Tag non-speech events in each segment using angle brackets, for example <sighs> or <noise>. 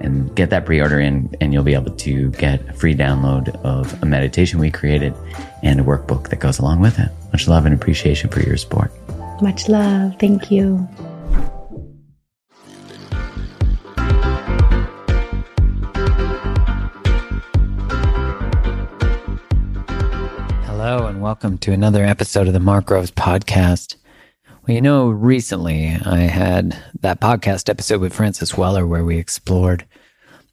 and get that pre-order in and you'll be able to get a free download of a meditation we created and a workbook that goes along with it. Much love and appreciation for your support. Much love. Thank you. Hello and welcome to another episode of the Mark Groves podcast. Well, you know, recently I had that podcast episode with Francis Weller where we explored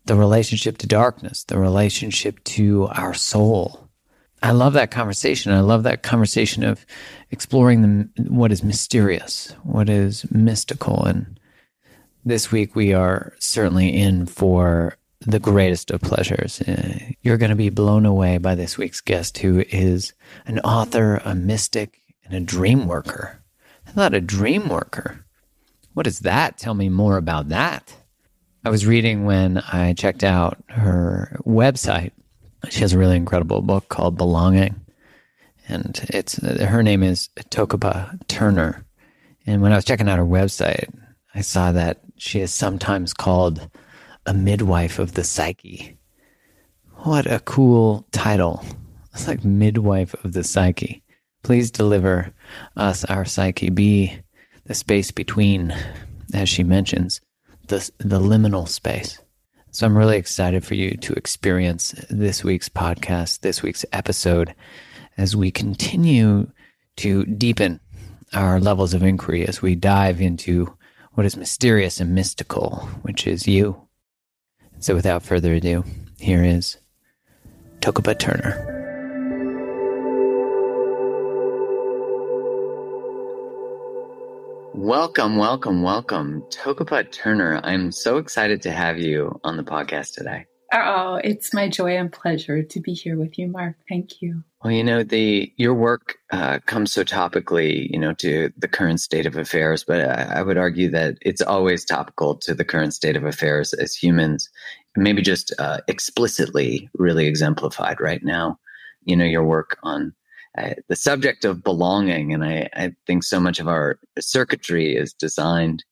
the relationship to darkness, the relationship to our soul. I love that conversation. I love that conversation of exploring the, what is mysterious, what is mystical. And this week we are certainly in for the greatest of pleasures. Uh, you're going to be blown away by this week's guest, who is an author, a mystic, and a dream worker. I thought a dream worker. What is that? Tell me more about that. I was reading when I checked out her website. She has a really incredible book called Belonging, and it's her name is Toko-pa Turner. And when I was checking out her website, I saw that she is sometimes called a midwife of the psyche. What a cool title! It's like midwife of the psyche. Please deliver us our psyche. Be the space between, as she mentions, the, the liminal space. So I'm really excited for you to experience this week's podcast, this week's episode, as we continue to deepen our levels of inquiry as we dive into what is mysterious and mystical, which is you. So without further ado, here is Toko-pa Turner. Welcome, welcome, welcome, Toko-pa Turner. I'm so excited to have you on the podcast today. Oh, it's my joy and pleasure to be here with you, Mark. Thank you. Well, you know, the your work uh, comes so topically, you know, to the current state of affairs. But I, I would argue that it's always topical to the current state of affairs as humans. Maybe just uh, explicitly, really exemplified right now. You know, your work on the subject of belonging. And I, I, think so much of our circuitry is designed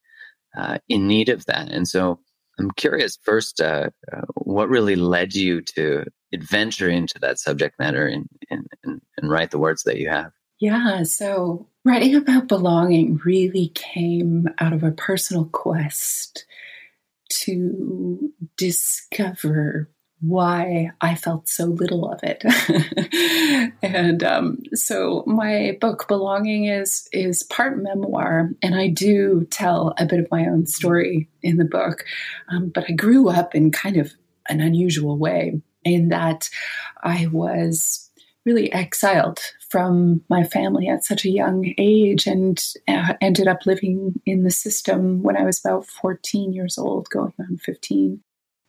uh, in need of that. And so I'm curious first, uh, uh what really led you to adventure into that subject matter and, and, and, and write the words that you have? Yeah, so writing about belonging really came out of a personal quest to discover why I felt so little of it. <laughs> and um, so my book Belonging is is part memoir, and I do tell a bit of my own story in the book. Um, but I grew up in kind of an unusual way in that I was really exiled from my family at such a young age and uh, ended up living in the system when I was about 14 years old, going on 15.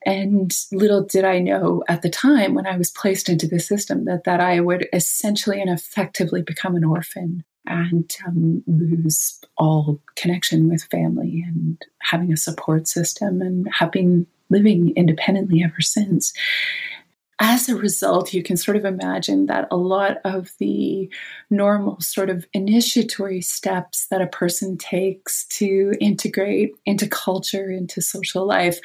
And little did I know at the time when I was placed into the system that, that I would essentially and effectively become an orphan and um, lose all connection with family and having a support system and having living independently ever since. As a result, you can sort of imagine that a lot of the normal sort of initiatory steps that a person takes to integrate into culture, into social life,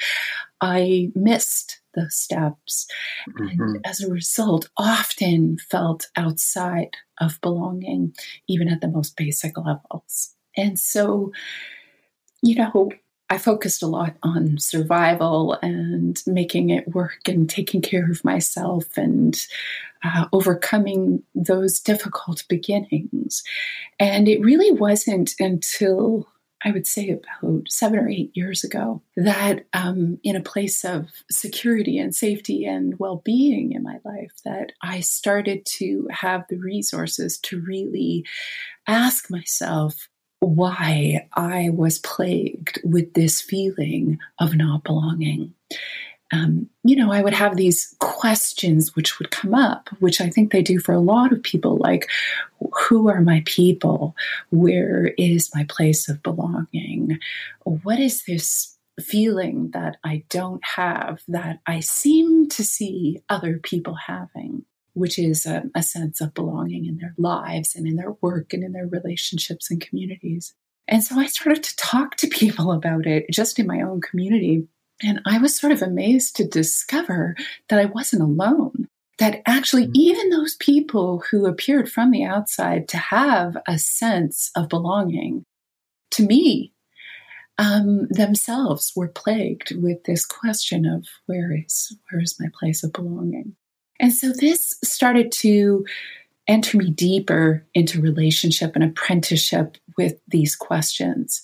I missed those steps. Mm-hmm. And as a result, often felt outside of belonging, even at the most basic levels. And so, you know, I focused a lot on survival and making it work and taking care of myself and uh, overcoming those difficult beginnings. And it really wasn't until I would say about seven or eight years ago, that um, in a place of security and safety and well being in my life, that I started to have the resources to really ask myself why I was plagued with this feeling of not belonging. Um, you know, I would have these questions which would come up, which I think they do for a lot of people, like, who are my people? Where is my place of belonging? What is this feeling that I don't have that I seem to see other people having? which is a, a, sense of belonging in their lives and in their work and in their relationships and communities. And so I started to talk to people about it just in my own community. And I was sort of amazed to discover that I wasn't alone. That actually, mm-hmm. even those people who appeared from the outside to have a sense of belonging, to me, um, themselves were plagued with this question of where is where is my place of belonging and so this started to enter me deeper into relationship and apprenticeship with these questions.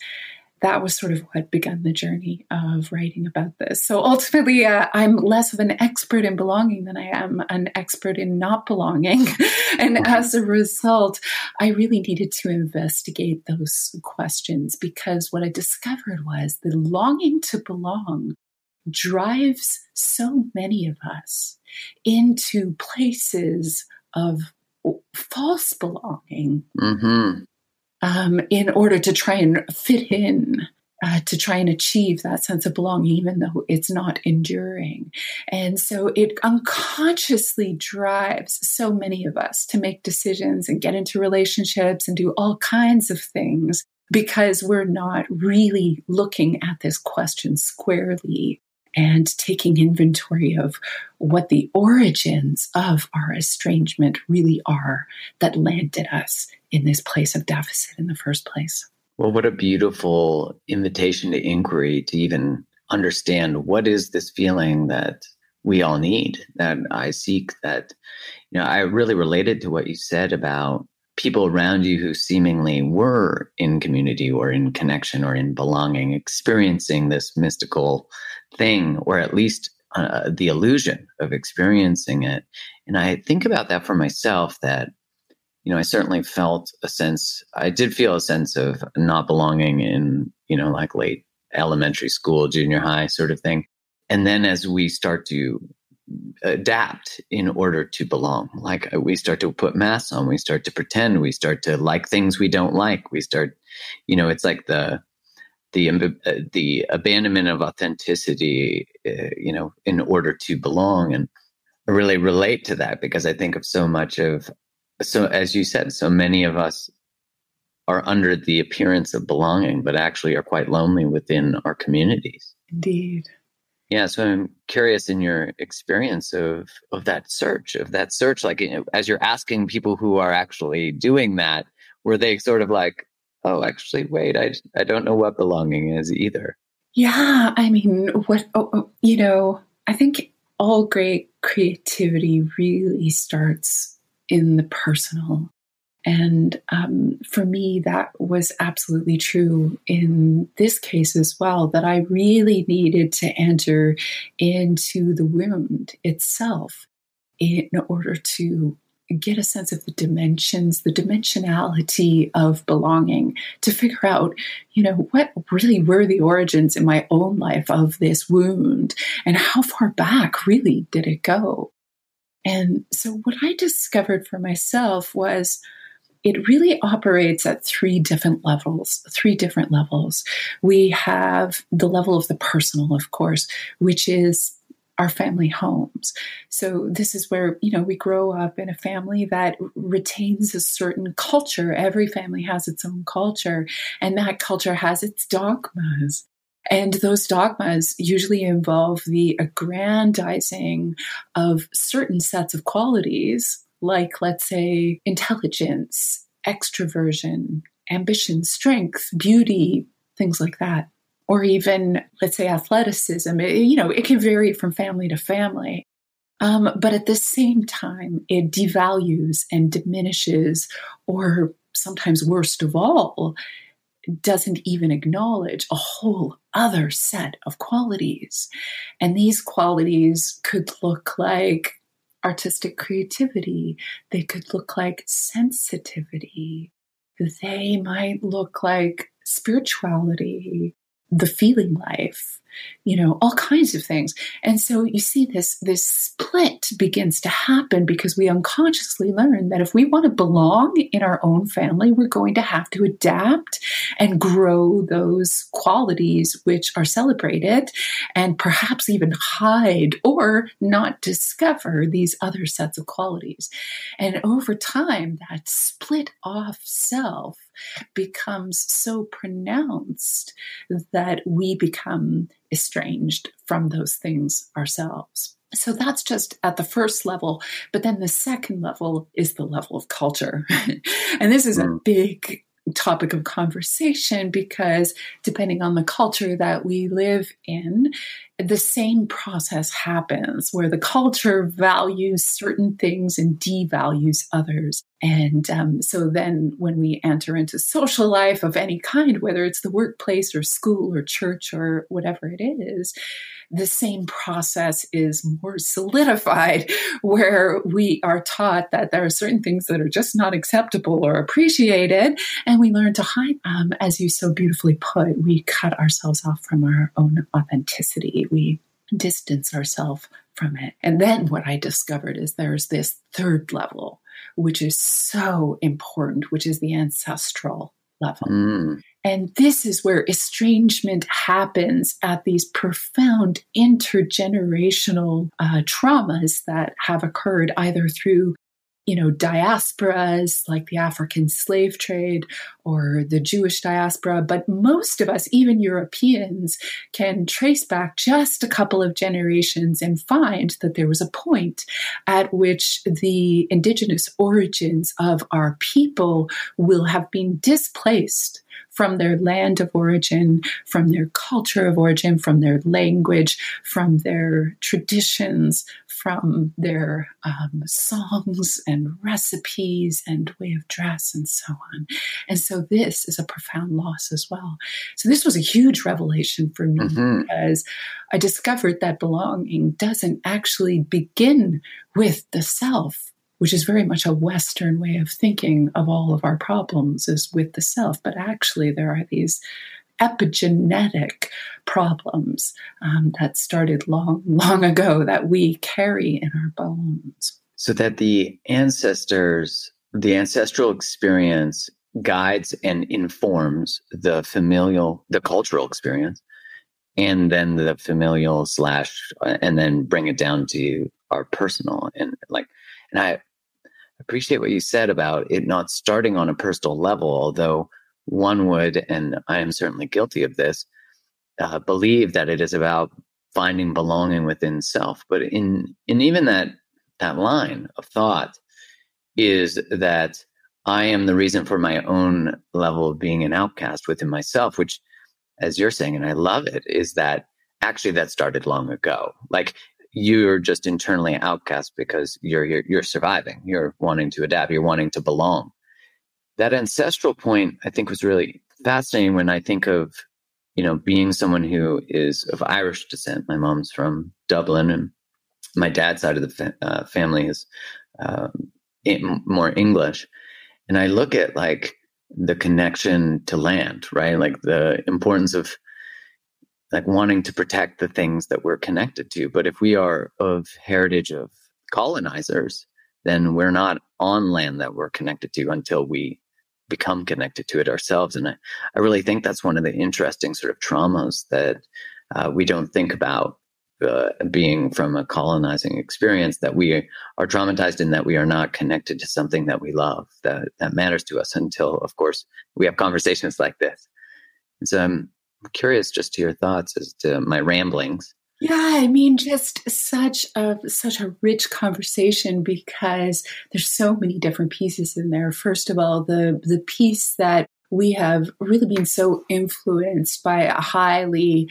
That was sort of what began the journey of writing about this. So ultimately, uh, I'm less of an expert in belonging than I am an expert in not belonging. <laughs> and as a result, I really needed to investigate those questions because what I discovered was the longing to belong drives so many of us into places of false belonging mm-hmm. Um, in order to try and fit in. Uh, to try and achieve that sense of belonging, even though it's not enduring. And so it unconsciously drives so many of us to make decisions and get into relationships and do all kinds of things because we're not really looking at this question squarely and taking inventory of what the origins of our estrangement really are that landed us in this place of deficit in the first place. Well, what a beautiful invitation to inquiry to even understand what is this feeling that we all need, that I seek, that, you know, I really related to what you said about people around you who seemingly were in community or in connection or in belonging, experiencing this mystical thing, or at least uh, the illusion of experiencing it. And I think about that for myself that, you know, I certainly felt a sense, I did feel a sense of not belonging in, you know, like late elementary school, junior high sort of thing. And then as we start to adapt in order to belong, like we start to put masks on, we start to pretend, we start to like things we don't like, we start, you know, it's like the, the uh, the abandonment of authenticity, uh, you know, in order to belong, and I really relate to that because I think of so much of so as you said, so many of us are under the appearance of belonging, but actually are quite lonely within our communities. Indeed. Yeah, so I'm curious in your experience of of that search, of that search, like you know, as you're asking people who are actually doing that, were they sort of like, oh, actually, wait, I, I don't know what belonging is either. Yeah, I mean, what, oh, oh, you know, I think all great creativity really starts in the personal. And um, for me, that was absolutely true in this case as well, that I really needed to enter into the wound itself in order to get a sense of the dimensions, the dimensionality of belonging, to figure out, you know, what really were the origins in my own life of this wound and how far back really did it go? And so what I discovered for myself was it really operates at three different levels, three different levels. We have the level of the personal, of course, which is our family homes. So this is where, you know, we grow up in a family that retains a certain culture. Every family has its own culture and that culture has its dogmas. And those dogmas usually involve the aggrandizing of certain sets of qualities, like, let's say, intelligence, extroversion, ambition, strength, beauty, things like that. Or even, let's say, athleticism. It, you know, it can vary from family to family. Um, but at the same time, it devalues and diminishes, or sometimes worst of all, doesn't even acknowledge a whole other set of qualities. And these qualities could look like artistic creativity, they could look like sensitivity, they might look like spirituality, the feeling life, you know, all kinds of things. And so you see this this split begins to happen because we unconsciously learn that if we want to belong in our own family, we're going to have to adapt and grow those qualities which are celebrated and perhaps even hide or not discover these other sets of qualities. And over time, that split off self becomes so pronounced that we become estranged from those things ourselves. So that's just at the first level. But then the second level is the level of culture. <laughs> and this is a mm. big topic of conversation because depending on the culture that we live in, the same process happens where the culture values certain things and devalues others. And um, so then when we enter into social life of any kind, whether it's the workplace or school or church or whatever it is, the same process is more solidified, <laughs> where we are taught that there are certain things that are just not acceptable or appreciated, and we learn to hide them. As you so beautifully put, we cut ourselves off from our own authenticity. We distance ourselves from it. And then what I discovered is there's this third level, which is so important, which is the ancestral level. Mm. And this is where estrangement happens at these profound intergenerational uh, traumas that have occurred either through you know, diasporas like the African slave trade or the Jewish diaspora, but most of us, even Europeans, can trace back just a couple of generations and find that there was a point at which the indigenous origins of our people will have been displaced from their land of origin, from their culture of origin, from their language, from their traditions, from their um, songs and recipes and way of dress and so on. And so this is a profound loss as well. So this was a huge revelation for me mm-hmm. because I discovered that belonging doesn't actually begin with the self which is very much a Western way of thinking of all of our problems, is with the self. But actually, there are these epigenetic problems um, that started long, <laughs> long ago that we carry in our bones. So that the ancestors, the ancestral experience guides and informs the familial, the cultural experience, and then the familial slash, and then bring it down to our personal and like, and I appreciate what you said about it not starting on a personal level, although one would, and I am certainly guilty of this, uh, believe that it is about finding belonging within self. But in in even that that line of thought is that I am the reason for my own level of being an outcast within myself, which, as you're saying, and I love it, is that actually that started long ago. Like you're just internally outcast because you're, you're you're surviving. You're wanting to adapt. You're wanting to belong. That ancestral point, I think, was really fascinating when I think of you know being someone who is of Irish descent. My mom's from Dublin, and my dad's side of the fa- uh, family is uh, more English. And I look at like the connection to land, right? Like the importance of like wanting to protect the things that we're connected to. But if we are of heritage of colonizers, then we're not on land that we're connected to until we become connected to it ourselves. And I, I really think that's one of the interesting sort of traumas that uh, we don't think about uh, being from a colonizing experience that we are traumatized in that we are not connected to something that we love that that matters to us until of course we have conversations like this and so i'm curious just to your thoughts as to my ramblings. Yeah, I mean, just such a such a rich conversation because there's so many different pieces in there. First of all, the the piece that we have really been so influenced by a highly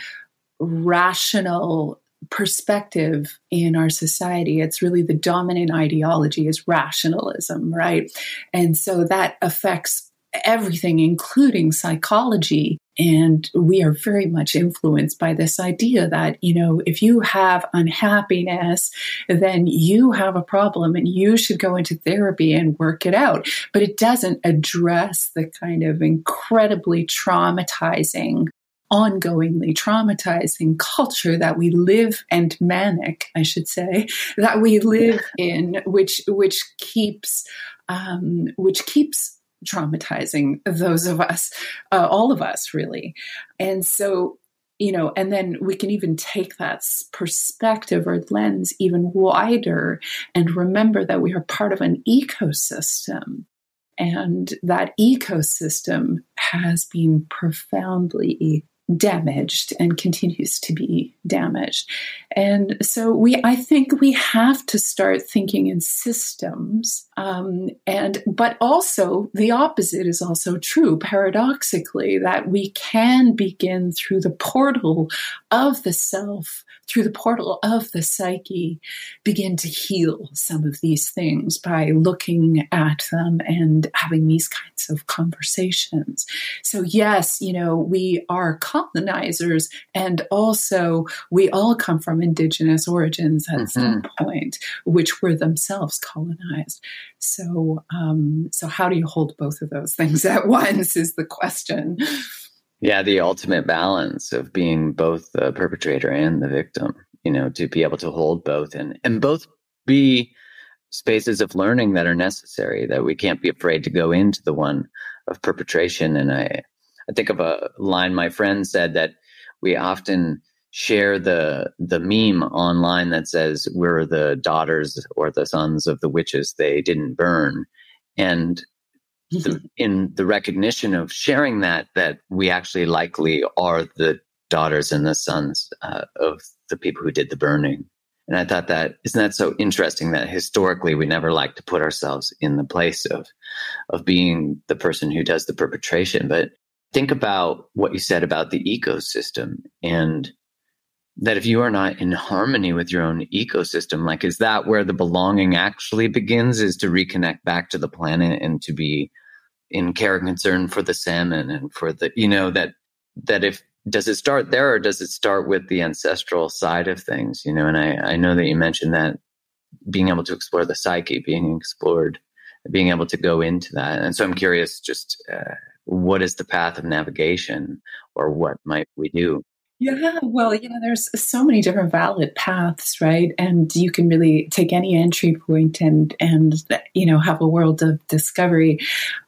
rational perspective in our society. It's really the dominant ideology is rationalism, right? And so that affects everything, including psychology. And we are very much influenced by this idea that, you know, if you have unhappiness, then you have a problem and you should go into therapy and work it out. But it doesn't address the kind of incredibly traumatizing ongoingly traumatizing culture that we live and manic, I should say, that we live in, which which keeps um, which keeps traumatizing those of us, uh, all of us, really. And so, you know, and then we can even take that perspective or lens even wider and remember that we are part of an ecosystem. And that ecosystem has been profoundly damaged and continues to be damaged. And so we, I think we have to start thinking in systems. Um, and, but also the opposite is also true, paradoxically, that we can begin through the portal of the self through the portal of the psyche, begin to heal some of these things by looking at them and having these kinds of conversations. So, yes, you know, we are colonizers, and also we all come from indigenous origins at mm-hmm. some point, which were themselves colonized. So, um, so how do you hold both of those things <laughs> at once? Is the question. Yeah, the ultimate balance of being both the perpetrator and the victim, you know, to be able to hold both and, and both be spaces of learning that are necessary, that we can't be afraid to go into the one of perpetration. And I, I think of a line my friend said that we often share the the meme online that says we're the daughters or the sons of the witches they didn't burn. And the, in the recognition of sharing that that we actually likely are the daughters and the sons uh, of the people who did the burning. And I thought that isn't that so interesting that historically we never like to put ourselves in the place of of being the person who does the perpetration. But think about what you said about the ecosystem and that if you are not in harmony with your own ecosystem, like is that where the belonging actually begins? Is to reconnect back to the planet and to be in care and concern for the salmon and for the you know that that if does it start there or does it start with the ancestral side of things you know and i i know that you mentioned that being able to explore the psyche being explored being able to go into that and so i'm curious just uh, what is the path of navigation or what might we do yeah, well, you know, there's so many different valid paths, right? And you can really take any entry point and and you know have a world of discovery.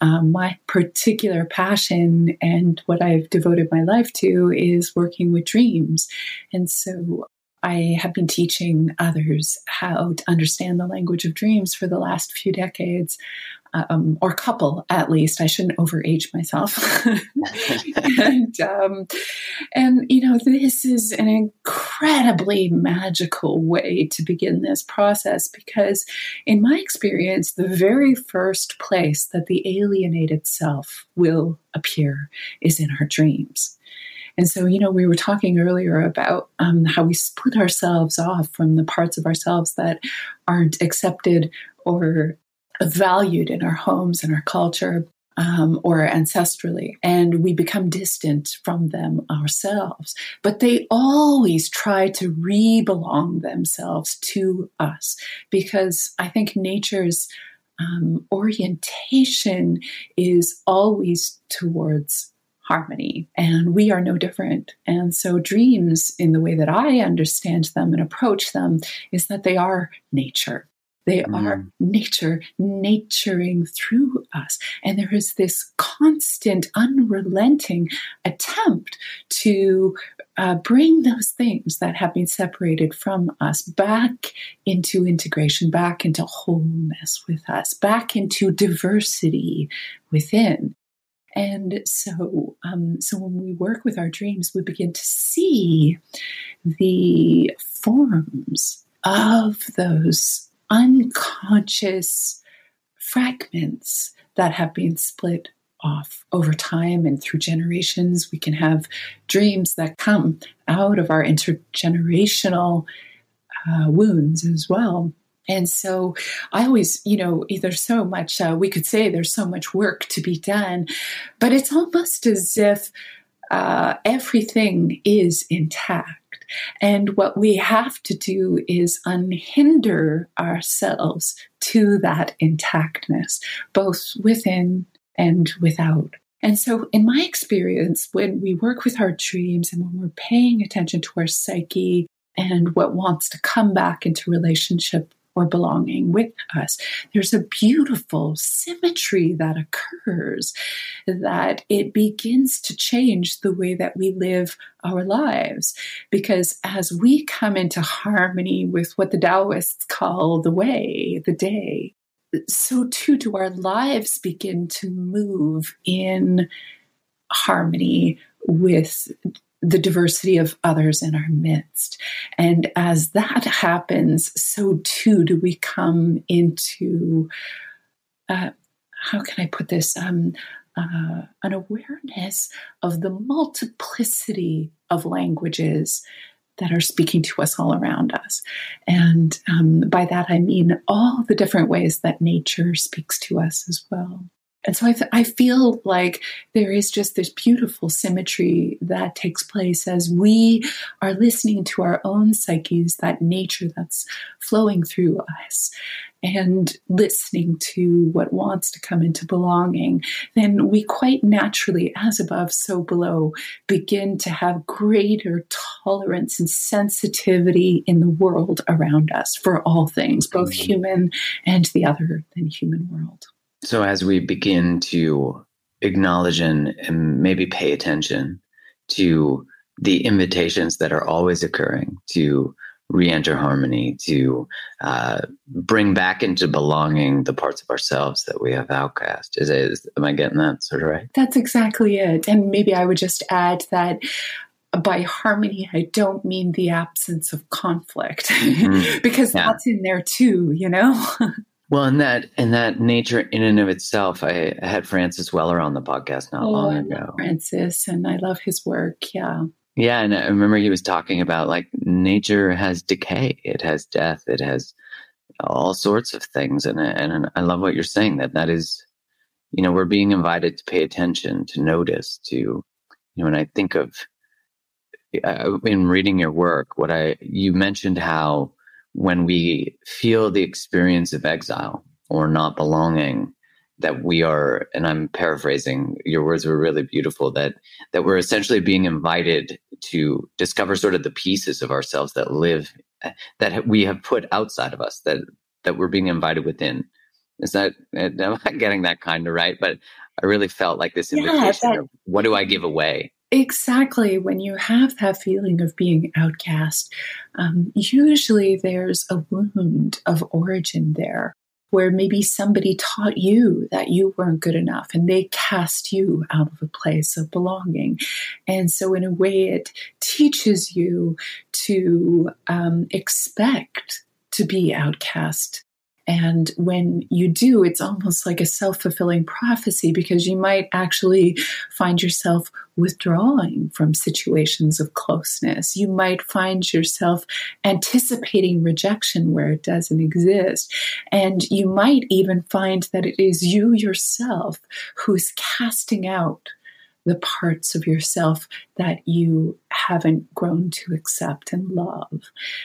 Um, my particular passion and what I've devoted my life to is working with dreams, and so I have been teaching others how to understand the language of dreams for the last few decades um, or couple at least. I shouldn't overage myself. <laughs> and, um, and, you know, this is an incredibly magical way to begin this process because, in my experience, the very first place that the alienated self will appear is in our dreams. And so, you know, we were talking earlier about um, how we split ourselves off from the parts of ourselves that aren't accepted or valued in our homes and our culture um, or ancestrally, and we become distant from them ourselves. But they always try to re belong themselves to us because I think nature's um, orientation is always towards harmony, and we are no different. And so, dreams, in the way that I understand them and approach them, is that they are nature. They mm. are nature naturing through us. And there is this constant, unrelenting attempt to uh, bring those things that have been separated from us back into integration, back into wholeness with us, back into diversity within. And so, um, so when we work with our dreams, we begin to see the forms of those unconscious fragments that have been split off over time and through generations. We can have dreams that come out of our intergenerational uh, wounds as well. And so I always, you know, there's so much, uh, we could say there's so much work to be done, but it's almost as if uh, everything is intact. And what we have to do is unhinder ourselves to that intactness, both within and without. And so, in my experience, when we work with our dreams and when we're paying attention to our psyche and what wants to come back into relationship or belonging with us. There's a beautiful symmetry that occurs that it begins to change the way that we live our lives. Because as we come into harmony with what the Taoists call the way, the Dao, so too do our lives begin to move in harmony with the diversity of others in our midst. And as that happens, so too do we come into, uh, how can I put this? Um, uh, an awareness of the multiplicity of languages that are speaking to us all around us. And um, by that, I mean all the different ways that nature speaks to us as well. And so I, th- I feel like there is just this beautiful symmetry that takes place as we are listening to our own psyches, that nature that's flowing through us, and listening to what wants to come into belonging, then we quite naturally, as above, so below, begin to have greater tolerance and sensitivity in the world around us for all things, both mm-hmm. human and the other than human world. So, as we begin to acknowledge and, and maybe pay attention to the invitations that are always occurring to re-enter harmony to uh, bring back into belonging the parts of ourselves that we have outcast. Is, is am i getting that sort of right? That's exactly it. And maybe i would just add that by harmony i don't mean the absence of conflict. Mm-hmm. <laughs> because yeah. that's in there too you know <laughs> Well, and that and that nature in and of itself, I, I had Francis Weller on the podcast not oh, long ago. Francis, and I love his work. Yeah. Yeah, and I remember he was talking about like nature has decay, it has death, it has all sorts of things, and and I love what you're saying that that is, you know, we're being invited to pay attention, to notice, to, you know, when I think of uh, in reading your work, what I you mentioned how when we feel the experience of exile or not belonging that we are and i'm paraphrasing your words were really beautiful that that we're essentially being invited to discover sort of the pieces of ourselves that live that we have put outside of us that that we're being invited within. Is that i'm i getting that kind of right? But i really felt like this invitation yeah, that, of what do i give away Exactly. When you have that feeling of being outcast, um, usually there's a wound of origin there where maybe somebody taught you that you weren't good enough and they cast you out of a place of belonging. And so, in a way, it teaches you to um, expect to be outcast and when you do, it's almost like a self fulfilling prophecy because you might actually find yourself withdrawing from situations of closeness. You might find yourself anticipating rejection where it doesn't exist. And you might even find that it is you yourself who's casting out the parts of yourself that you haven't grown to accept and love.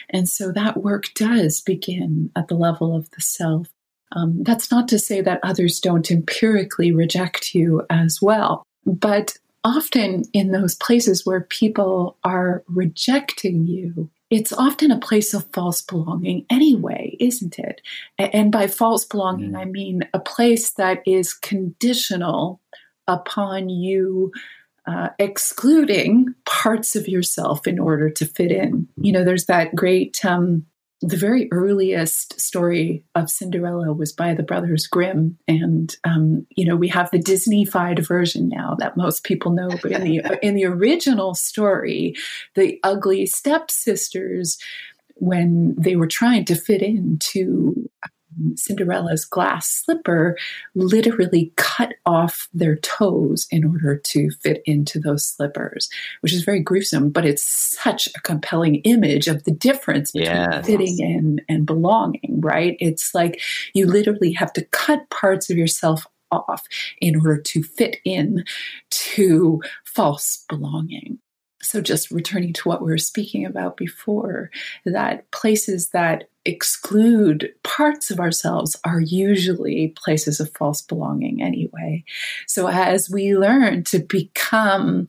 And so that work does begin at the level of the self. Um, that's not to say that others don't empirically reject you as well, but often in those places where people are rejecting you, it's often a place of false belonging anyway, isn't it? And by false belonging, mm. I mean a place that is conditional upon you uh, excluding parts of yourself in order to fit in. You know, there's that great um, the very earliest story of Cinderella was by the Brothers Grimm, and um, you know we have the Disney-fied version now that most people know. But in the <laughs> in the original story, the ugly stepsisters, when they were trying to fit into Cinderella's glass slipper literally cut off their toes in order to fit into those slippers, which is very gruesome, but it's such a compelling image of the difference between yes. fitting in and belonging, right? It's like you literally have to cut parts of yourself off in order to fit in to false belonging. So, just returning to what we were speaking about before, that places that exclude parts of ourselves are usually places of false belonging anyway. So, as we learn to become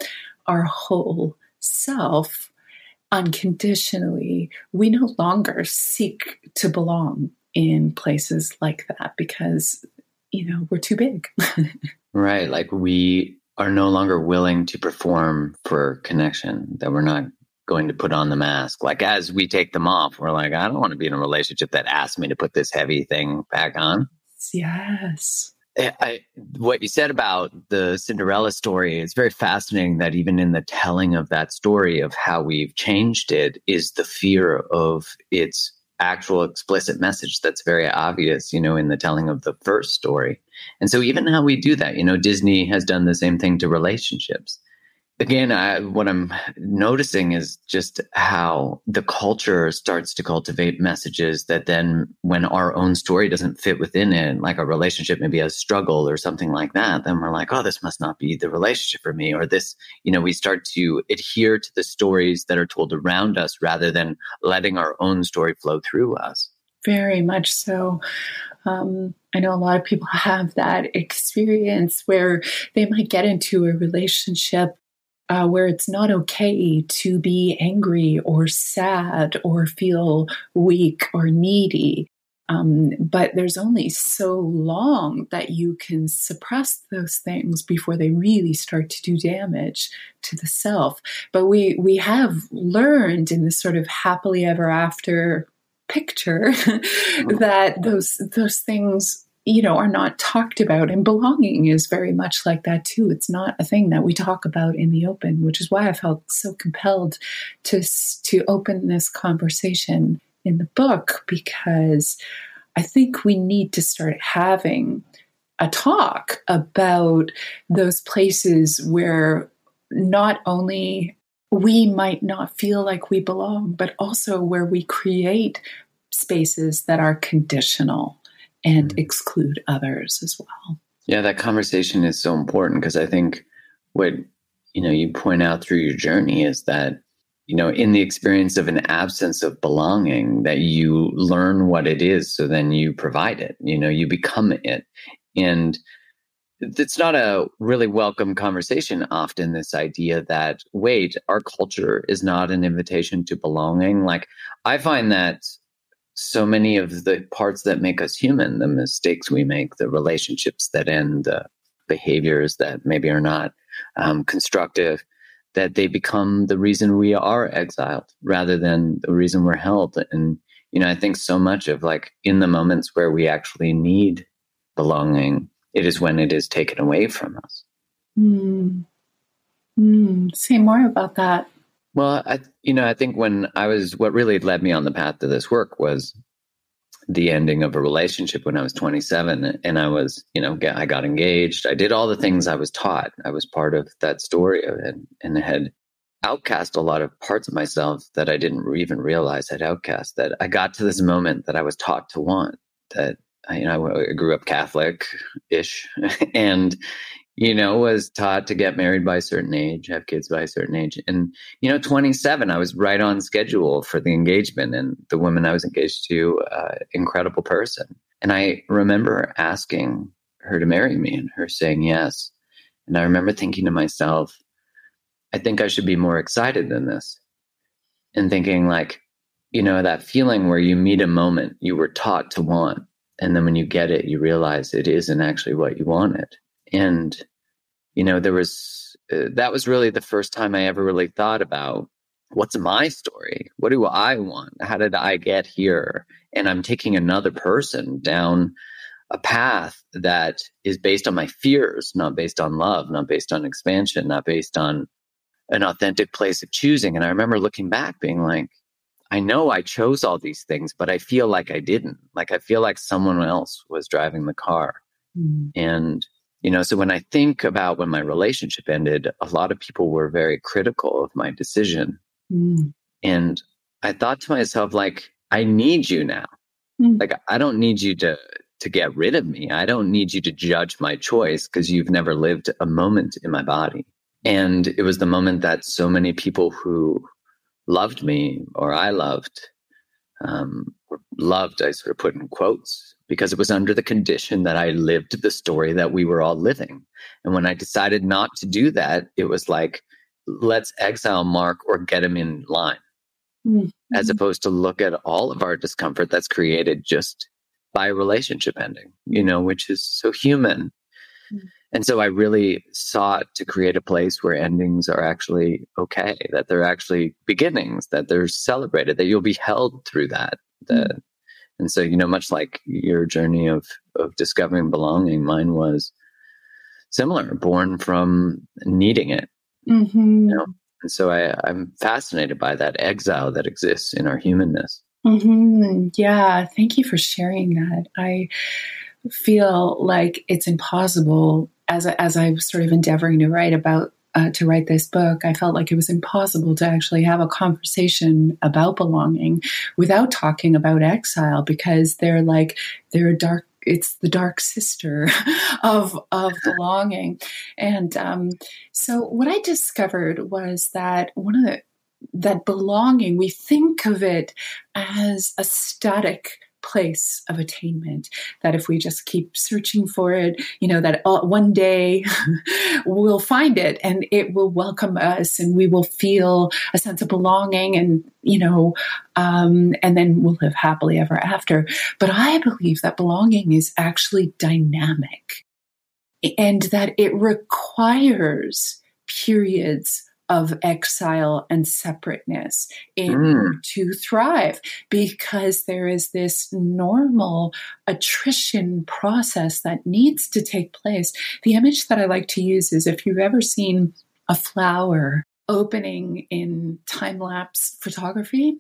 our whole self unconditionally, we no longer seek to belong in places like that because, you know, we're too big. <laughs> right. Like we are no longer willing to perform for connection, that we're not going to put on the mask. Like as we take them off, we're like, I don't want to be in a relationship that asks me to put this heavy thing back on. Yes. Eh, I, what you said about the Cinderella story is very fascinating. That even in the telling of that story of how we've changed it is the fear of its actual explicit message that's very obvious, you know, in the telling of the first story. And so even how we do that, you know, Disney has done the same thing to relationships again, I, what I'm noticing is just how the culture starts to cultivate messages that then, when our own story doesn't fit within it, like a relationship maybe a struggle or something like that, then we're like, oh, this must not be the relationship for me. Or this, you know, we start to adhere to the stories that are told around us rather than letting our own story flow through us. Very much so. Um, I know a lot of people have that experience where they might get into a relationship uh, where it's not okay to be angry or sad or feel weak or needy. Um, but there's only so long that you can suppress those things before they really start to do damage to the self. But we we have learned in this sort of happily ever after picture <laughs> that those those things you know, are not talked about. And belonging is very much like that too. It's not a thing that we talk about in the open, which is why I felt so compelled to to open this conversation in the book because I think we need to start having a talk about those places where not only we might not feel like we belong, but also where we create spaces that are conditional and mm-hmm. exclude others as well. Yeah, that conversation is so important because I think what you know you point out through your journey is that you know in the experience of an absence of belonging that you learn what it is so then you provide it you know you become it and it's not a really welcome conversation often this idea that wait our culture is not an invitation to belonging like i find that so many of the parts that make us human, the mistakes we make, the relationships that end, the behaviors that maybe are not um, constructive, that they become the reason we are exiled rather than the reason we're held. And, you know, I think so much of like in the moments where we actually need belonging, it is when it is taken away from us. Mm. Mm. Say more about that. Well, I, you know, I think when I was, what really led me on the path to this work was the ending of a relationship when I was 27. And I was, you know, I got engaged. I did all the things I was taught. I was part of that story and, and had outcast a lot of parts of myself that I didn't even realize I'd outcast. That I got to this moment that I was taught to want. That you know, I grew up Catholic ish, <laughs> and you know, was taught to get married by a certain age, have kids by a certain age. And, you know, 27, I was right on schedule for the engagement. And the woman I was engaged to, uh, incredible person. And I remember asking her to marry me and her saying yes. And I remember thinking to myself, I think I should be more excited than this. And thinking, like, you know, that feeling where you meet a moment you were taught to want. And then when you get it, you realize it isn't actually what you wanted and you know there was uh, that was really the first time i ever really thought about what's my story? What do I want? How did I get here? And I'm taking another person down a path that is based on my fears, not based on love, not based on expansion, not based on an authentic place of choosing. And I remember looking back being like, I know I chose all these things, but I feel like I didn't. Like I feel like someone else was driving the car. Mm. And, you know, so when I think about when my relationship ended, a lot of people were very critical of my decision. Mm. And I thought to myself, like, I need you now. Mm. Like, I don't need you to, to get rid of me. I don't need you to judge my choice because you've never lived a moment in my body. And it was the moment that so many people who loved me or I loved, um, loved, I sort of put in quotes, because it was under the condition that I lived the story that we were all living. And when I decided not to do that, it was like, let's exile Mark or get him in line, mm-hmm. as opposed to look at all of our discomfort that's created just by a relationship ending, you know, which is so human. Mm-hmm. And so I really sought to create a place where endings are actually okay, that they're actually beginnings, that they're celebrated, that you'll be held through that. That, mm-hmm. And so, you know, much like your journey of of discovering belonging, mine was similar, born from needing it. Mm-hmm. You know? And so I, I'm fascinated by that exile that exists in our humanness. Mm-hmm. Yeah, thank you for sharing that. I feel like it's impossible as as I was sort of endeavoring to write about uh, to write this book, I felt like it was impossible to actually have a conversation about belonging without talking about exile because they're like they're dark. It's the dark sister <laughs> of of belonging, and um, so what I discovered was that one of the that belonging we think of it as a static place of attainment that if we just keep searching for it you know that one day <laughs> we'll find it and it will welcome us and we will feel a sense of belonging and you know um, and then we'll live happily ever after. But i believe that belonging is actually dynamic and that it requires periods of exile and separateness in mm. to thrive because there is this normal attrition process that needs to take place. The image that I like to use is if you've ever seen a flower opening in time lapse photography,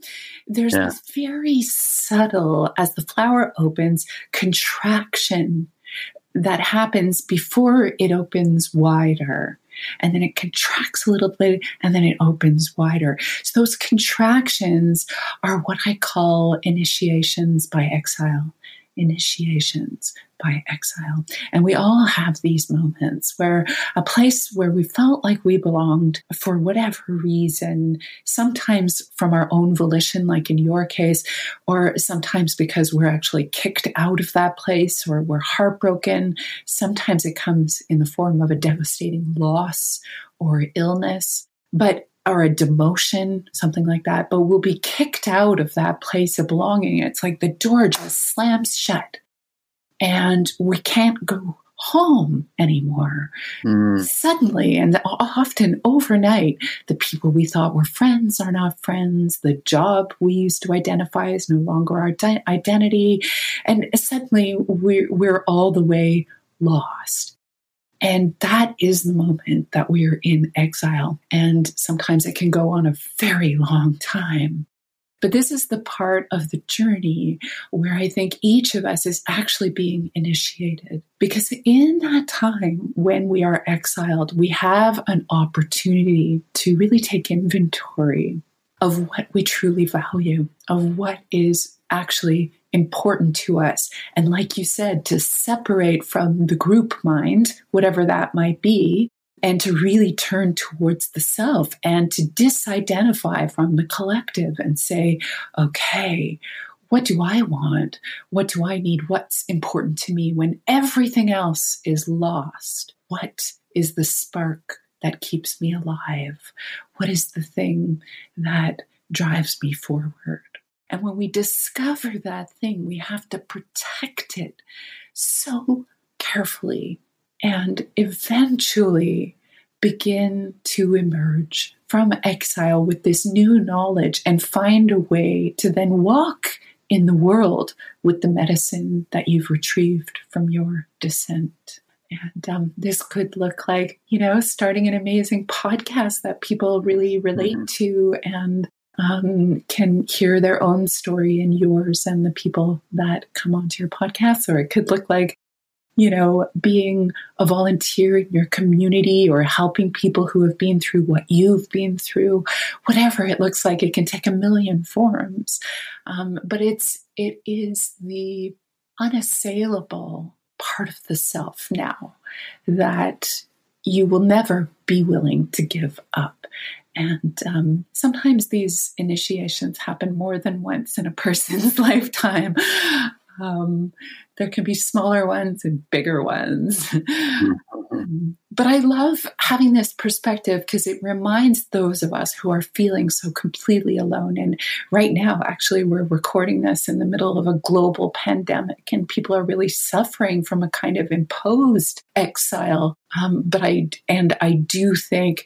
there's yeah. this very subtle, as the flower opens, contraction that happens before it opens wider and then it contracts a little bit and then it opens wider. So those contractions are what I call initiations by exile. Initiations by exile. And we all have these moments where a place where we felt like we belonged for whatever reason, sometimes from our own volition, like in your case, or sometimes because we're actually kicked out of that place or we're heartbroken. Sometimes it comes in the form of a devastating loss or illness. But or a demotion, something like that, but we'll be kicked out of that place of belonging. It's like the door just slams shut and we can't go home anymore. Mm. Suddenly, and often overnight, the people we thought were friends are not friends. The job we used to identify is no longer our identity. And suddenly, we're, we're all the way lost. And that is the moment that we're in exile. And sometimes it can go on a very long time. But this is the part of the journey where I think each of us is actually being initiated. Because in that time when we are exiled, we have an opportunity to really take inventory of what we truly value, of what is actually important to us. And like you said, to separate from the group mind, whatever that might be, and to really turn towards the self and to disidentify from the collective and say, okay, what do I want? What do I need? What's important to me when everything else is lost? What is the spark that keeps me alive? What is the thing that drives me forward? And when we discover that thing, we have to protect it so carefully and eventually begin to emerge from exile with this new knowledge and find a way to then walk in the world with the medicine that you've retrieved from your descent. And um, this could look like, you know, starting an amazing podcast that people really relate mm-hmm. to and um, can hear their own story and yours and the people that come onto your podcast. Or it could look like, you know, being a volunteer in your community or helping people who have been through what you've been through, whatever it looks like. It can take a million forms. Um, but it's, it is the unassailable part of the self now that you will never be willing to give up. And um, sometimes these initiations happen more than once in a <laughs> person's lifetime. Um, there can be smaller ones and bigger ones. Mm-hmm. but I love having this perspective because it reminds those of us who are feeling so completely alone. And right now, actually, we're recording this in the middle of a global pandemic, and people are really suffering from a kind of imposed exile. Um, but I, and I do think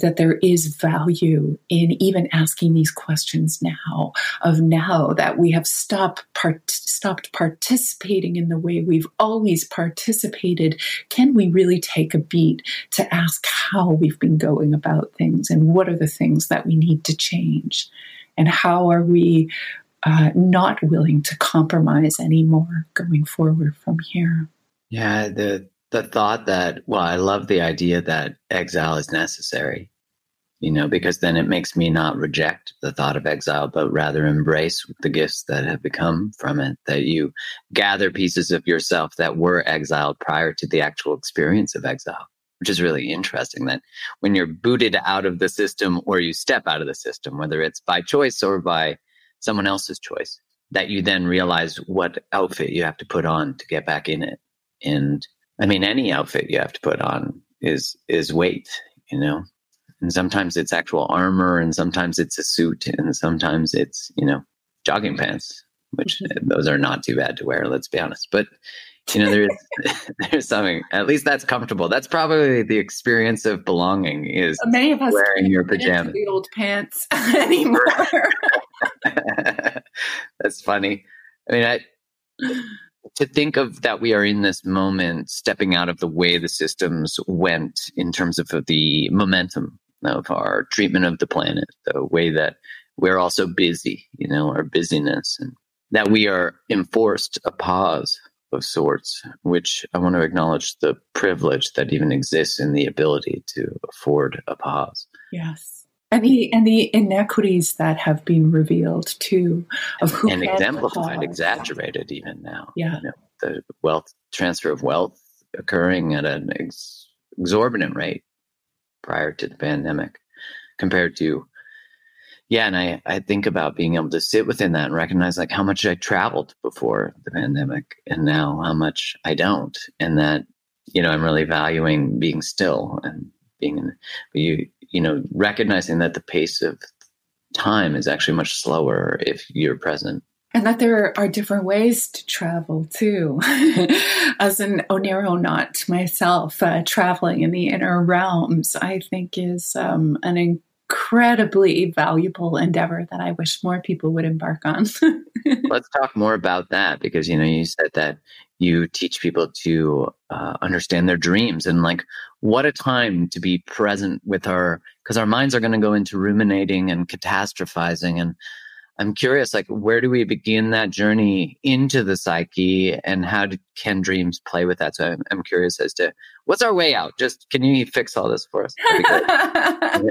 that there is value in even asking these questions now of now that we have stopped part, stopped participating in the way we've always participated. Can we really take a beat to ask how we've been going about things and what are the things that we need to change? And how are we uh, not willing to compromise anymore going forward from here? Yeah the the thought that well i love the idea that exile is necessary you know because then it makes me not reject the thought of exile but rather embrace the gifts that have become from it that you gather pieces of yourself that were exiled prior to the actual experience of exile which is really interesting that when you're booted out of the system or you step out of the system whether it's by choice or by someone else's choice that you then realize what outfit you have to put on to get back in it. And I mean, any outfit you have to put on is is weight, you know. And sometimes it's actual armor, and sometimes it's a suit, and sometimes it's you know jogging pants, which mm-hmm. those are not too bad to wear. Let's be honest, but you know there's <laughs> <laughs> there's something at least that's comfortable. That's probably the experience of belonging is many of us wearing your pajamas, the old pants <laughs> anymore. that's funny. I mean, I <sighs> to think of that we are in this moment stepping out of the way the systems went in terms of the momentum of our treatment of the planet, the way that we're also busy, you know, our busyness, and that we are enforced a pause of sorts, which I want to acknowledge the privilege that even exists in the ability to afford a pause. Yes and the and the inequities that have been revealed too of who and exemplified, exaggerated even now. Yeah, you know, the wealth transfer of wealth occurring at an ex- exorbitant rate prior to the pandemic, compared to yeah, and I I think about being able to sit within that and recognize like how much I traveled before the pandemic, and now how much I don't, and that you know I'm really valuing being still and being in you you know, recognizing that the pace of time is actually much slower if you're present. And that there are different ways to travel too. <laughs> As an Oneironaut myself, uh, traveling in the inner realms, I think is um, an incredibly valuable endeavor that I wish more people would embark on. <laughs> Let's talk more about that because you know you said that you teach people to uh, understand their dreams and like what a time to be present with our because our minds are going to go into ruminating and catastrophizing. And i'm curious like where do we begin that journey into the psyche and how do, can dreams play with that? So I'm, I'm curious as to what's our way out? Just can you fix all this for us? <laughs>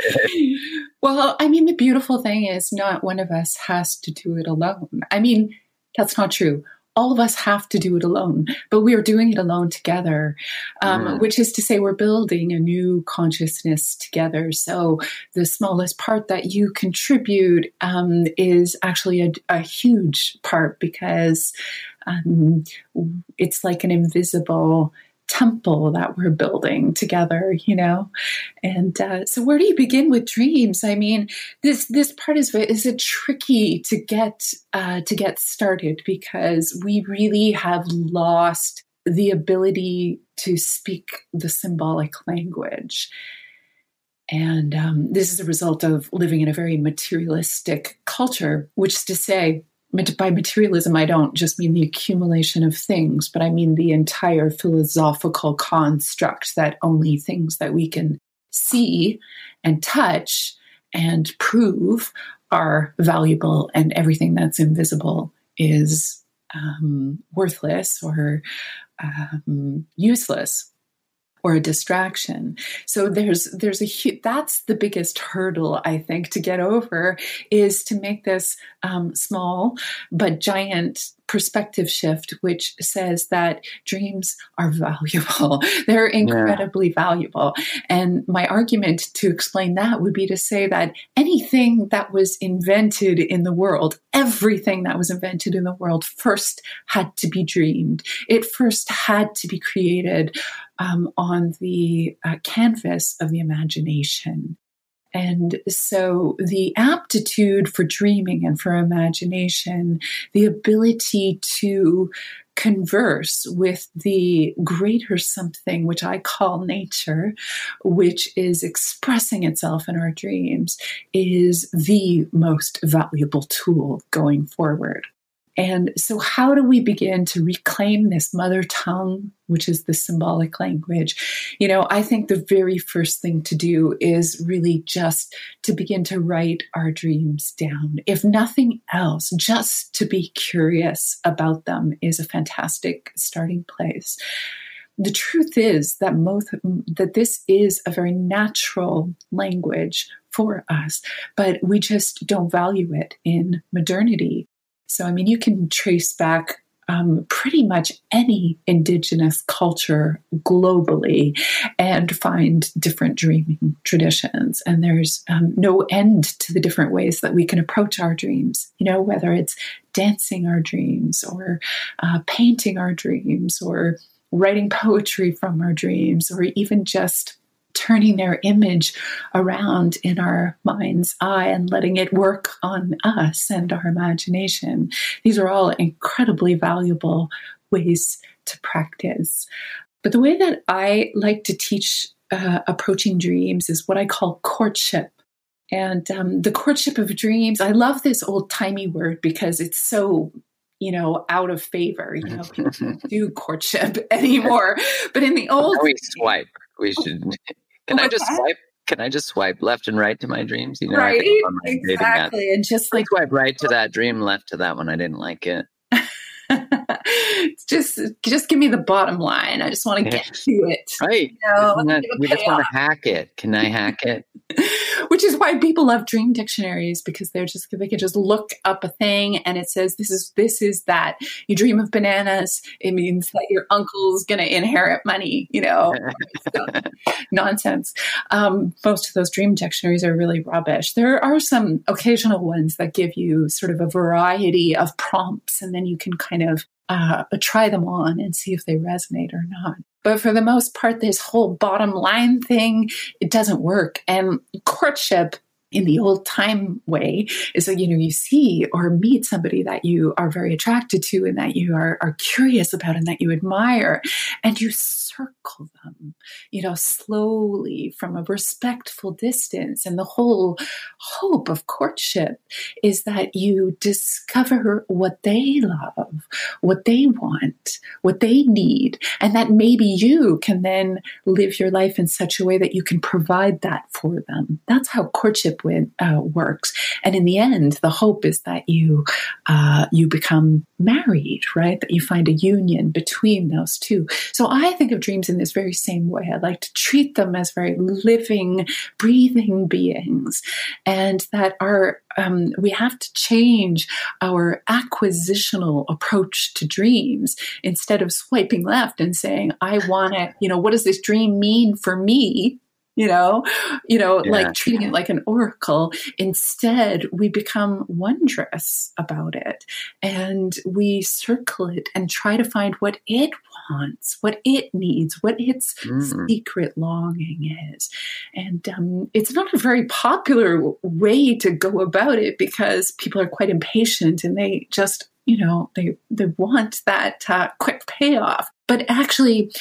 Well i mean the beautiful thing is not one of us has to do it alone. I mean that's not true all of us have to do it alone, but we are doing it alone together, um, mm. which is to say, we're building a new consciousness together. So the smallest part that you contribute um, is actually a, a, huge part because um, it's like an invisible temple that we're building together you know? And uh, so where do you begin with dreams? I mean this this part is is it tricky to get uh, to get started because we really have lost the ability to speak the symbolic language. And um, this is a result of living in a very materialistic culture, which is to say, by materialism, I don't just mean the accumulation of things, but I mean the entire philosophical construct that only things that we can see and touch and prove are valuable, and everything that's invisible is um, worthless or um, useless or a distraction. So there's there's a that's the biggest hurdle I think to get over is to make this um, small but giant perspective shift, which says that dreams are valuable. <laughs> They're incredibly yeah. valuable. And my argument to explain that would be to say that anything that was invented in the world, everything that was invented in the world, first had to be dreamed. It first had to be created um, on the uh, canvas of the imagination. And so the aptitude for dreaming and for imagination, the ability to converse with the greater something, which I call nature, which is expressing itself in our dreams, is the most valuable tool going forward. And so, how do we begin to reclaim this mother tongue, which is the symbolic language? You know, I think the very first thing to do is really just to begin to write our dreams down. If nothing else, just to be curious about them is a fantastic starting place. The truth is that most that this is a very natural language for us, but we just don't value it in modernity. So, I mean, you can trace back um, pretty much any indigenous culture globally and find different dreaming traditions. And there's um, no end to the different ways that we can approach our dreams, you know, whether it's dancing our dreams or uh, painting our dreams or writing poetry from our dreams or even just turning their image around in our mind's eye and letting it work on us and our imagination. These are all incredibly valuable ways to practice. But the way that I like to teach uh, approaching dreams is what I call courtship. And um, the courtship of dreams, I love this old timey word because it's so you know, out of favor. You know, people <laughs> don't do courtship <laughs> anymore. But in the old, we swipe. We should can oh I just swipe? Can I just swipe left and right to my dreams? You know, right? exactly, and just like swipe right to that dream, left to that one. I didn't like it. <laughs> just just give me the bottom line. I just want to get to it. Right. You know, that, we just want to hack it. Can I hack it? <laughs> Which is why people love dream dictionaries because they're just they can just look up a thing and it says this is this is that. You dream of bananas, it means that your uncle's gonna inherit money, you know. <laughs> nonsense. Um, most of those dream dictionaries are really rubbish. There are some occasional ones that give you sort of a variety of prompts and then you can kind of uh, try them on and see if they resonate or not. But for the most part, this whole bottom line thing, it doesn't work. And courtship in the old time way is that you know you see or meet somebody that you are very attracted to and that you are, are curious about and that you admire and you circle them, you know, slowly from a respectful distance. And the whole hope of courtship is that you discover what they love, what they want, what they need, and that maybe you can then live your life in such a way that you can provide that for them. That's how courtship win, uh, works. And in the end, the hope is that you uh, you become married, right? That you find a union between those two. So I think of dreams in this very same way. I like to treat them as very living, breathing beings, and that our um, we have to change our acquisitional approach to dreams instead of swiping left and saying, "I want it." You know, what does this dream mean for me? You know you know yeah. like treating it like an oracle instead we become wondrous about it and we circle it and try to find what it wants what it needs what its mm. secret longing is and um, it's not a very popular way to go about it because people are quite impatient and they just you know they they want that uh, quick payoff but actually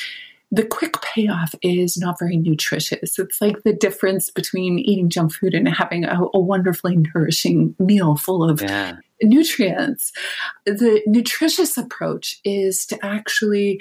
the quick payoff is not very nutritious. It's like the difference between eating junk food and having a, a wonderfully nourishing meal full of yeah. nutrients. The nutritious approach is to actually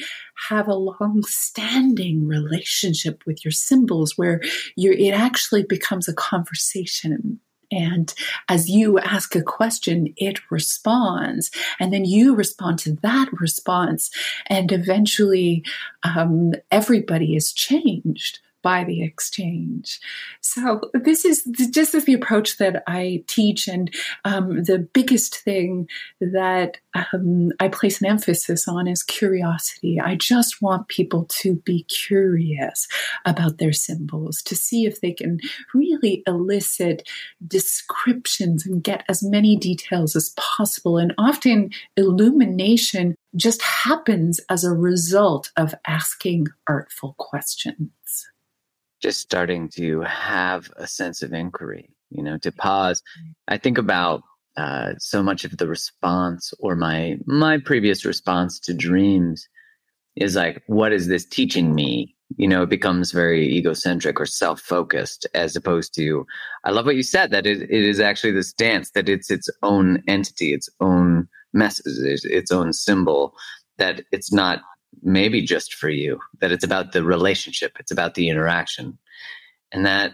have a long standing relationship with your symbols where it actually becomes a conversation and as you ask a question, it responds. And then you respond to that response. And eventually, um, everybody is changed by the exchange. So this is just as the approach that I teach, and um, the biggest thing that um, I place an emphasis on is curiosity. I just want people to be curious about their symbols, to see if they can really elicit descriptions and get as many details as possible. And often illumination just happens as a result of asking artful questions just starting to have a sense of inquiry, you know, to pause. I think about uh, so much of the response or my my previous response to dreams is like, what is this teaching me? You know, it becomes very egocentric or self focused as opposed to, I love what you said that it, it is actually this dance, that it's its own entity, its own message, its own symbol, that it's not maybe just for you, that it's about the relationship, it's about the interaction. And that,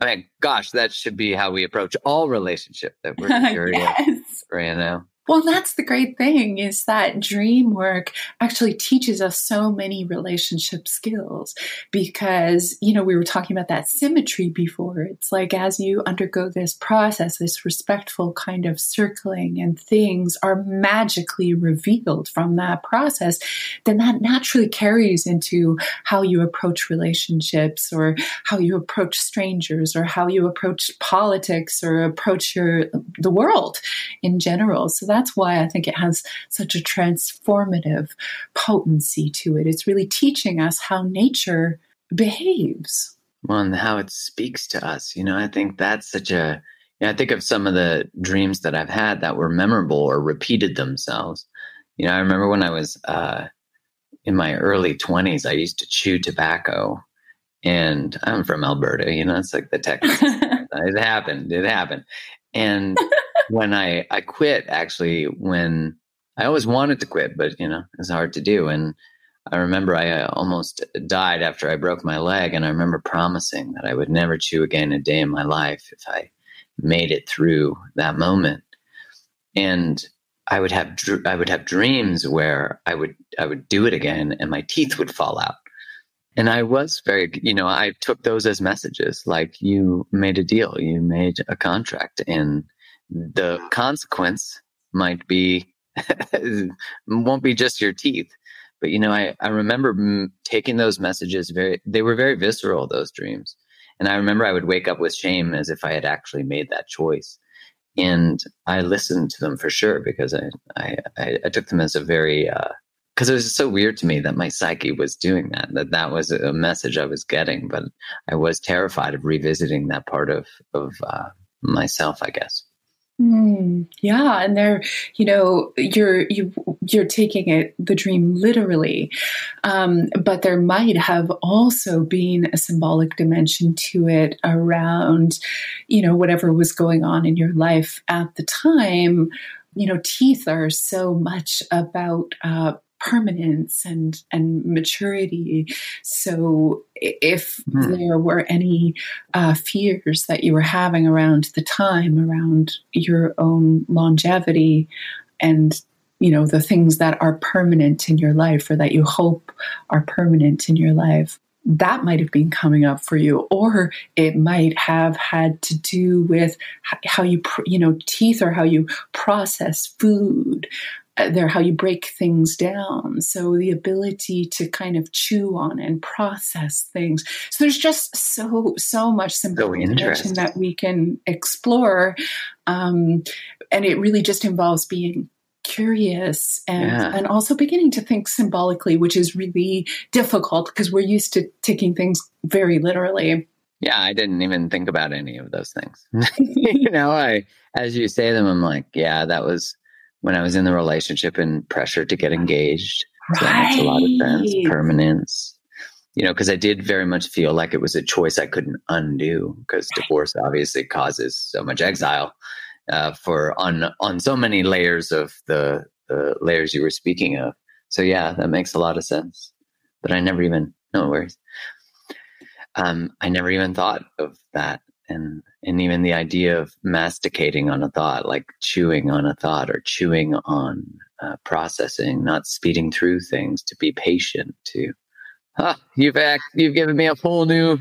I mean, gosh, that should be how we approach all relationship that we're <laughs> curious, yes. you know? Well, that's the great thing is that dream work actually teaches us so many relationship skills because, you know, we were talking about that symmetry before. It's like as you undergo this process, this respectful kind of circling and things are magically revealed from that process, then that naturally carries into how you approach relationships or how you approach strangers or how you approach politics or approach your the world in general. So that that's why I think it has such a transformative potency to it. It's really teaching us how nature behaves. Well, and how it speaks to us. You know, I think that's such a. You know, I think of some of the dreams that I've had that were memorable or repeated themselves. You know, I remember when I was uh, in my early 20s, I used to chew tobacco. And I'm from Alberta, you know, it's like the Texas. <laughs> it happened. It happened. And <laughs> when I I quit actually when I always wanted to quit, but you know it's hard to do. And I remember I uh, almost died after I broke my leg, and I remember promising that I would never chew again a day in my life if I made it through that moment. And I would have I would have dreams where I would I would do it again, and my teeth would fall out. And I was very, you know, I took those as messages, like you made a deal, you made a contract, and the consequence might be <laughs> won't be just your teeth. But you know i, I remember taking those messages very they were very visceral those dreams. And i remember i would wake up with shame as if i had actually made that choice. And i listened to them for sure because i i, I took them as a very because uh, it was so weird to me that my psyche was doing that that that was a message i was getting but i was terrified of revisiting that part of of uh, myself i guess Mm, yeah, and they're you know you're you you're taking it the dream literally, um, but there might have also been a symbolic dimension to it around you know whatever was going on in your life at the time. You know, teeth are so much about uh, permanence and and maturity. So if hmm. there were any uh, fears that you were having around the time, around your own longevity, and you know the things that are permanent in your life or that you hope are permanent in your life that might have been coming up for you or it might have had to do with how you you know teeth or how you process food they're how you break things down. So the ability to kind of chew on and process things. So there's just so so much simplification that we can explore, um, and it really just involves being curious and yeah. and also beginning to think symbolically, which is really difficult because we're used to taking things very literally. Yeah, I didn't even think about any of those things. <laughs> you know, I as you say them, I'm like, yeah, that was when I was in the relationship and pressure to get engaged. So right. that makes a lot of sense. Permanence. you know, because I did very much feel like it was a choice I couldn't undo because divorce obviously causes so much exile uh, for on on so many layers of the the layers you were speaking of. So yeah, that makes a lot of sense. But I never even no worries. Um, I never even thought of that, and and even the idea of masticating on a thought, like chewing on a thought or chewing on uh, processing, not speeding through things, to be patient, to huh, you've act, you've given me a whole new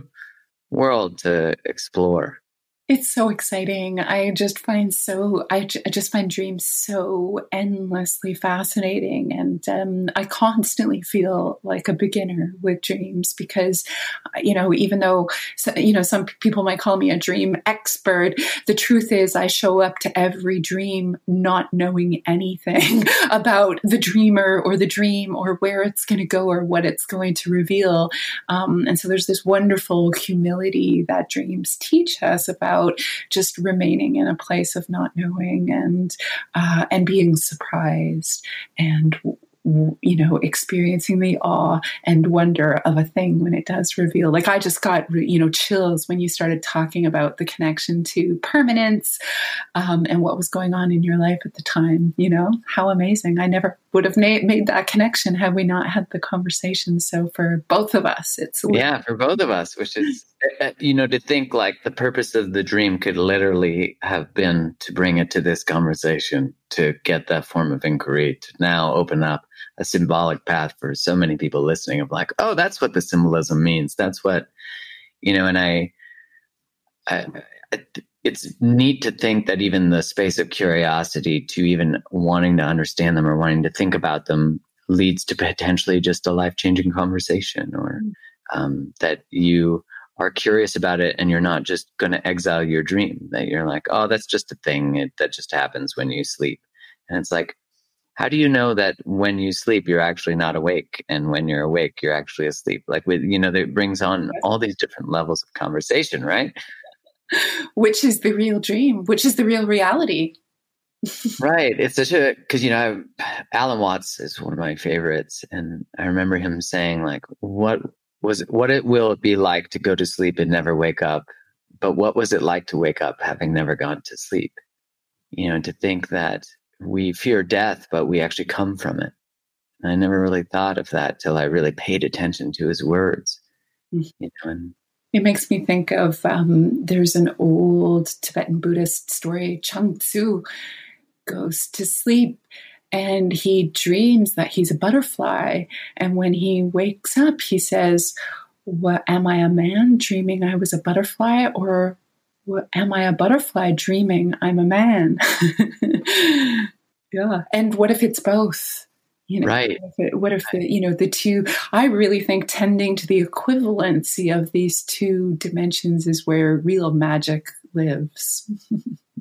world to explore. It's so exciting. I just find so I, I just find dreams so endlessly fascinating, and um, I constantly feel like a beginner with dreams because, you know, even though you know some people might call me a dream expert, the truth is I show up to every dream not knowing anything <laughs> about the dreamer or the dream or where it's going to go or what it's going to reveal, um, and so there's this wonderful humility that dreams teach us about about just remaining in a place of not knowing and uh, and being surprised and you know, experiencing the awe and wonder of a thing when it does reveal. Like I just got, you know, chills when you started talking about the connection to permanence um, and what was going on in your life at the time. You know, how amazing. I never would have made, that connection had we not had the conversation. So for both of us, it's. Yeah, for both of us, which is, eh, eh, you know, to think like the purpose of the dream could literally have been to bring it to this conversation, to get that form of inquiry, to now open up a symbolic path for so many people listening of like, oh, that's what the symbolism means. That's what, you know, and I, I, I, it's neat to think that even the space of curiosity to even wanting to understand them or wanting to think about them leads to potentially just a life changing conversation or mm. um, that you are curious about it and you're not just going to exile your dream that you're like oh that's just a thing. It, that just happens when you sleep. And it's like how do you know that when you sleep you're actually not awake? And when you're awake you're actually asleep. Like with you know that brings on all these different levels of conversation right <laughs> which is the real dream which is the real reality <laughs> right it's such a because you know I, alan watts is one of my favorites and i remember him saying like what was what it will it be like to go to sleep and never wake up but what was it like to wake up having never gone to sleep you know to think that we fear death, but we actually come from it. I never really thought of that till I really paid attention to his words. Mm. You know, and it makes me think of um, there's an old Tibetan Buddhist story. Chuang Tzu goes to sleep and he dreams that he's a butterfly. And when he wakes up, he says, What am I a man dreaming I was a butterfly? Or am I a butterfly dreaming I'm a man? <laughs> yeah. And what if it's both? You know, right. What if, it, what if it, you know the two? I really think tending to the equivalency of these two dimensions is where real magic lives.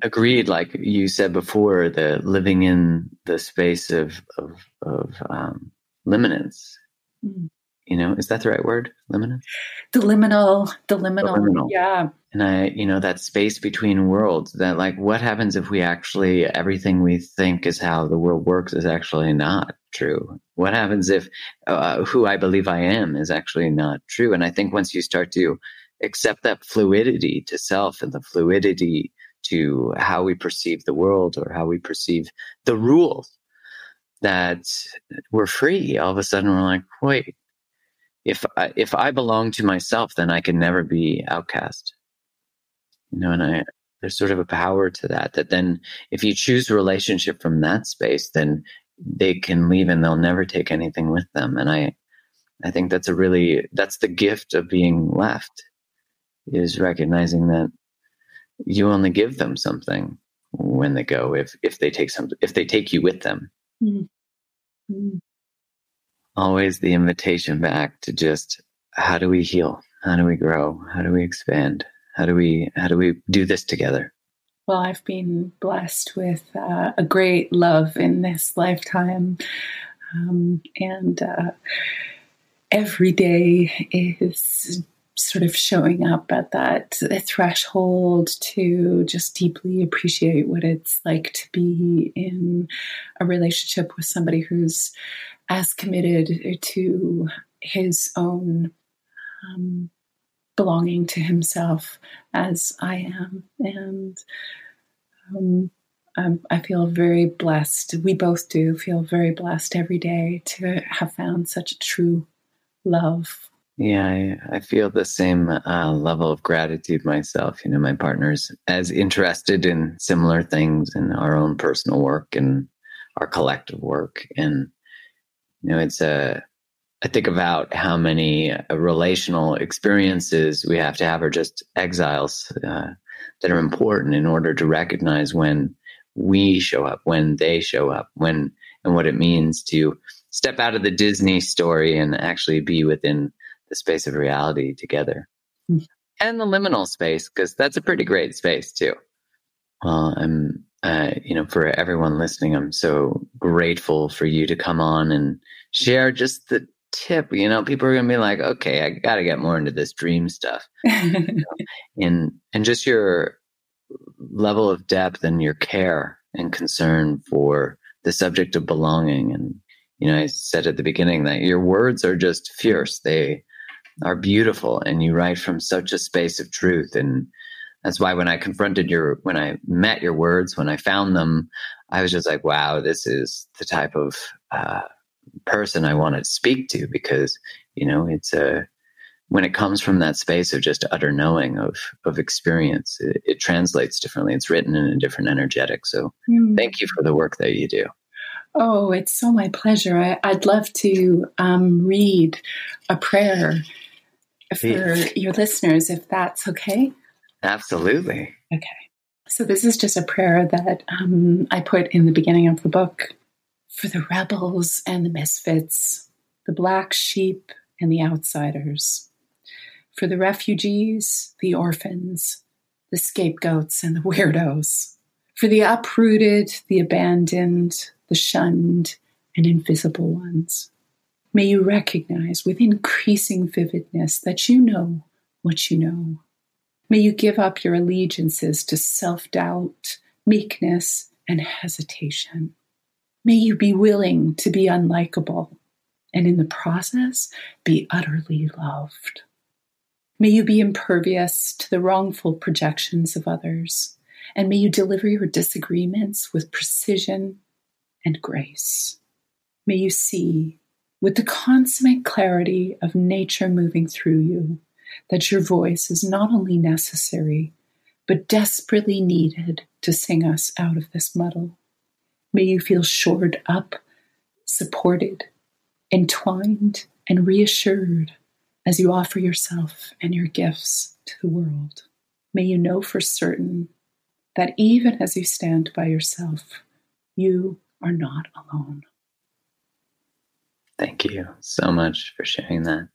Agreed. Like you said before, the living in the space of of, of um, liminence. Mm. You know, is that the right word? Liminal. The liminal. The liminal. Yeah and I, you know, that space between worlds that like, what happens if we actually, everything we think is how the world works is actually not true? What happens if uh, who I believe I am is actually not true? And I think once you start to accept that fluidity to self and the fluidity to how we perceive the world or how we perceive the rules, that we're free. All of a sudden we're like, wait, if I, if I belong to myself, then I can never be outcast. You know and i there's sort of a power to that that then if you choose a relationship from that space then they can leave and they'll never take anything with them. And i i think that's a really that's the gift of being left is recognizing that you only give them something when they go if if they take some if they take you with them. Mm-hmm. Always the invitation back to just how do we heal? How do we grow? How do we expand? How do we how do we do this together? Well, I've been blessed with uh, a great love in this lifetime, um, and uh, every day is sort of showing up at that threshold to just deeply appreciate what it's like to be in a relationship with somebody who's as committed to his own um, belonging to himself as I am. And um, I feel very blessed. We both do feel very blessed every day to have found such a true love. Yeah, I, I feel the same uh, level of gratitude myself. You know, my partner's as interested in similar things in our own personal work and our collective work. And, you know, it's a, I think about how many uh, relational experiences we have to have, or just exiles uh, that are important in order to recognize when we show up, when they show up, when and what it means to step out of the Disney story and actually be within the space of reality together. Mm. And the liminal space, because that's a pretty great space too. Well, I'm, uh, you know, for everyone listening, I'm so grateful for you to come on and share just the tip. You know, people are going to be like, okay, I got to get more into this dream stuff. <laughs> and, and just your level of depth and your care and concern for the subject of belonging. And, you know, I said at the beginning that your words are just fierce. They are beautiful and you write from such a space of truth. And that's why when I confronted your, when I met your words, when I found them, I was just like, wow, this is the type of, uh, person I want to speak to because, you know, it's a, when it comes from that space of just utter knowing of of experience, it, it translates differently. It's written in a different energetic. So mm. thank you for the work that you do. Oh, it's so my pleasure. I, would love to um, read a prayer for your listeners, if that's okay. Absolutely. Okay. So, this is just a prayer that um, I put in the beginning of the book for the rebels and the misfits, the black sheep and the outsiders, for the refugees, the orphans, the scapegoats, and the weirdos, for the uprooted, the abandoned, the shunned, and invisible ones. May you recognize with increasing vividness that you know what you know. May you give up your allegiances to self doubt, meekness, and hesitation. May you be willing to be unlikable and in the process be utterly loved. May you be impervious to the wrongful projections of others, and may you deliver your disagreements with precision and grace. May you see, with the consummate clarity of nature moving through you, that your voice is not only necessary, but desperately needed to sing us out of this muddle. May you feel shored up, supported, entwined, and reassured as you offer yourself and your gifts to the world. May you know for certain that even as you stand by yourself, you are not alone. Thank you so much for sharing that.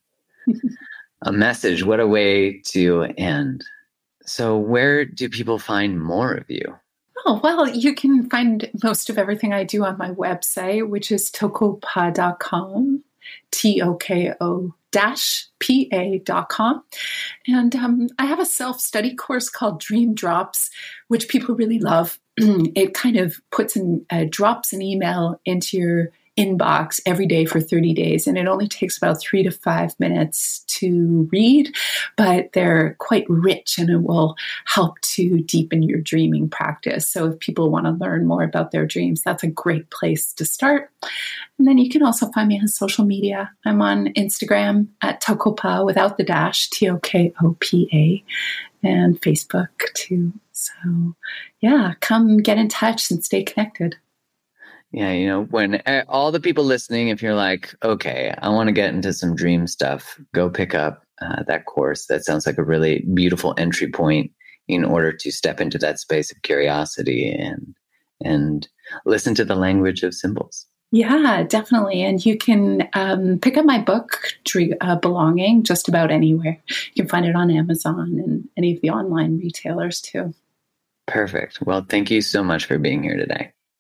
<laughs> a message, what a way to end. So, where do people find more of you? Oh, well, you can find most of everything I do on my website, which is tokopa.com, T O K O dash pa.com. And um, I have a self study course called Dream Drops, which people really love. <clears throat> it kind of puts in, uh, drops an email into your inbox every day for 30 days. And it only takes about three to five minutes to read, but they're quite rich and it will help to deepen your dreaming practice. So if people want to learn more about their dreams, that's a great place to start. And then you can also find me on social media. I'm on Instagram at Tokopa without the dash, T O K O P A, and Facebook too. So, yeah, come get in touch and stay connected. Yeah, you know, when uh, all the people listening, if you're like, okay, I want to get into some dream stuff, go pick up uh, that course. That sounds like a really beautiful entry point in order to step into that space of curiosity and and listen to the language of symbols. Yeah, definitely. And you can um, pick up my book, uh, Belonging, just about anywhere. You can find it on Amazon and any of the online retailers too. Perfect. Well, thank you so much for being here today.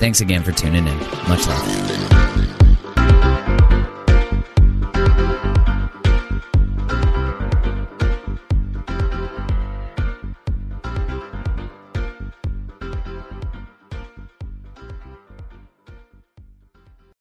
Thanks again for tuning in. Much love.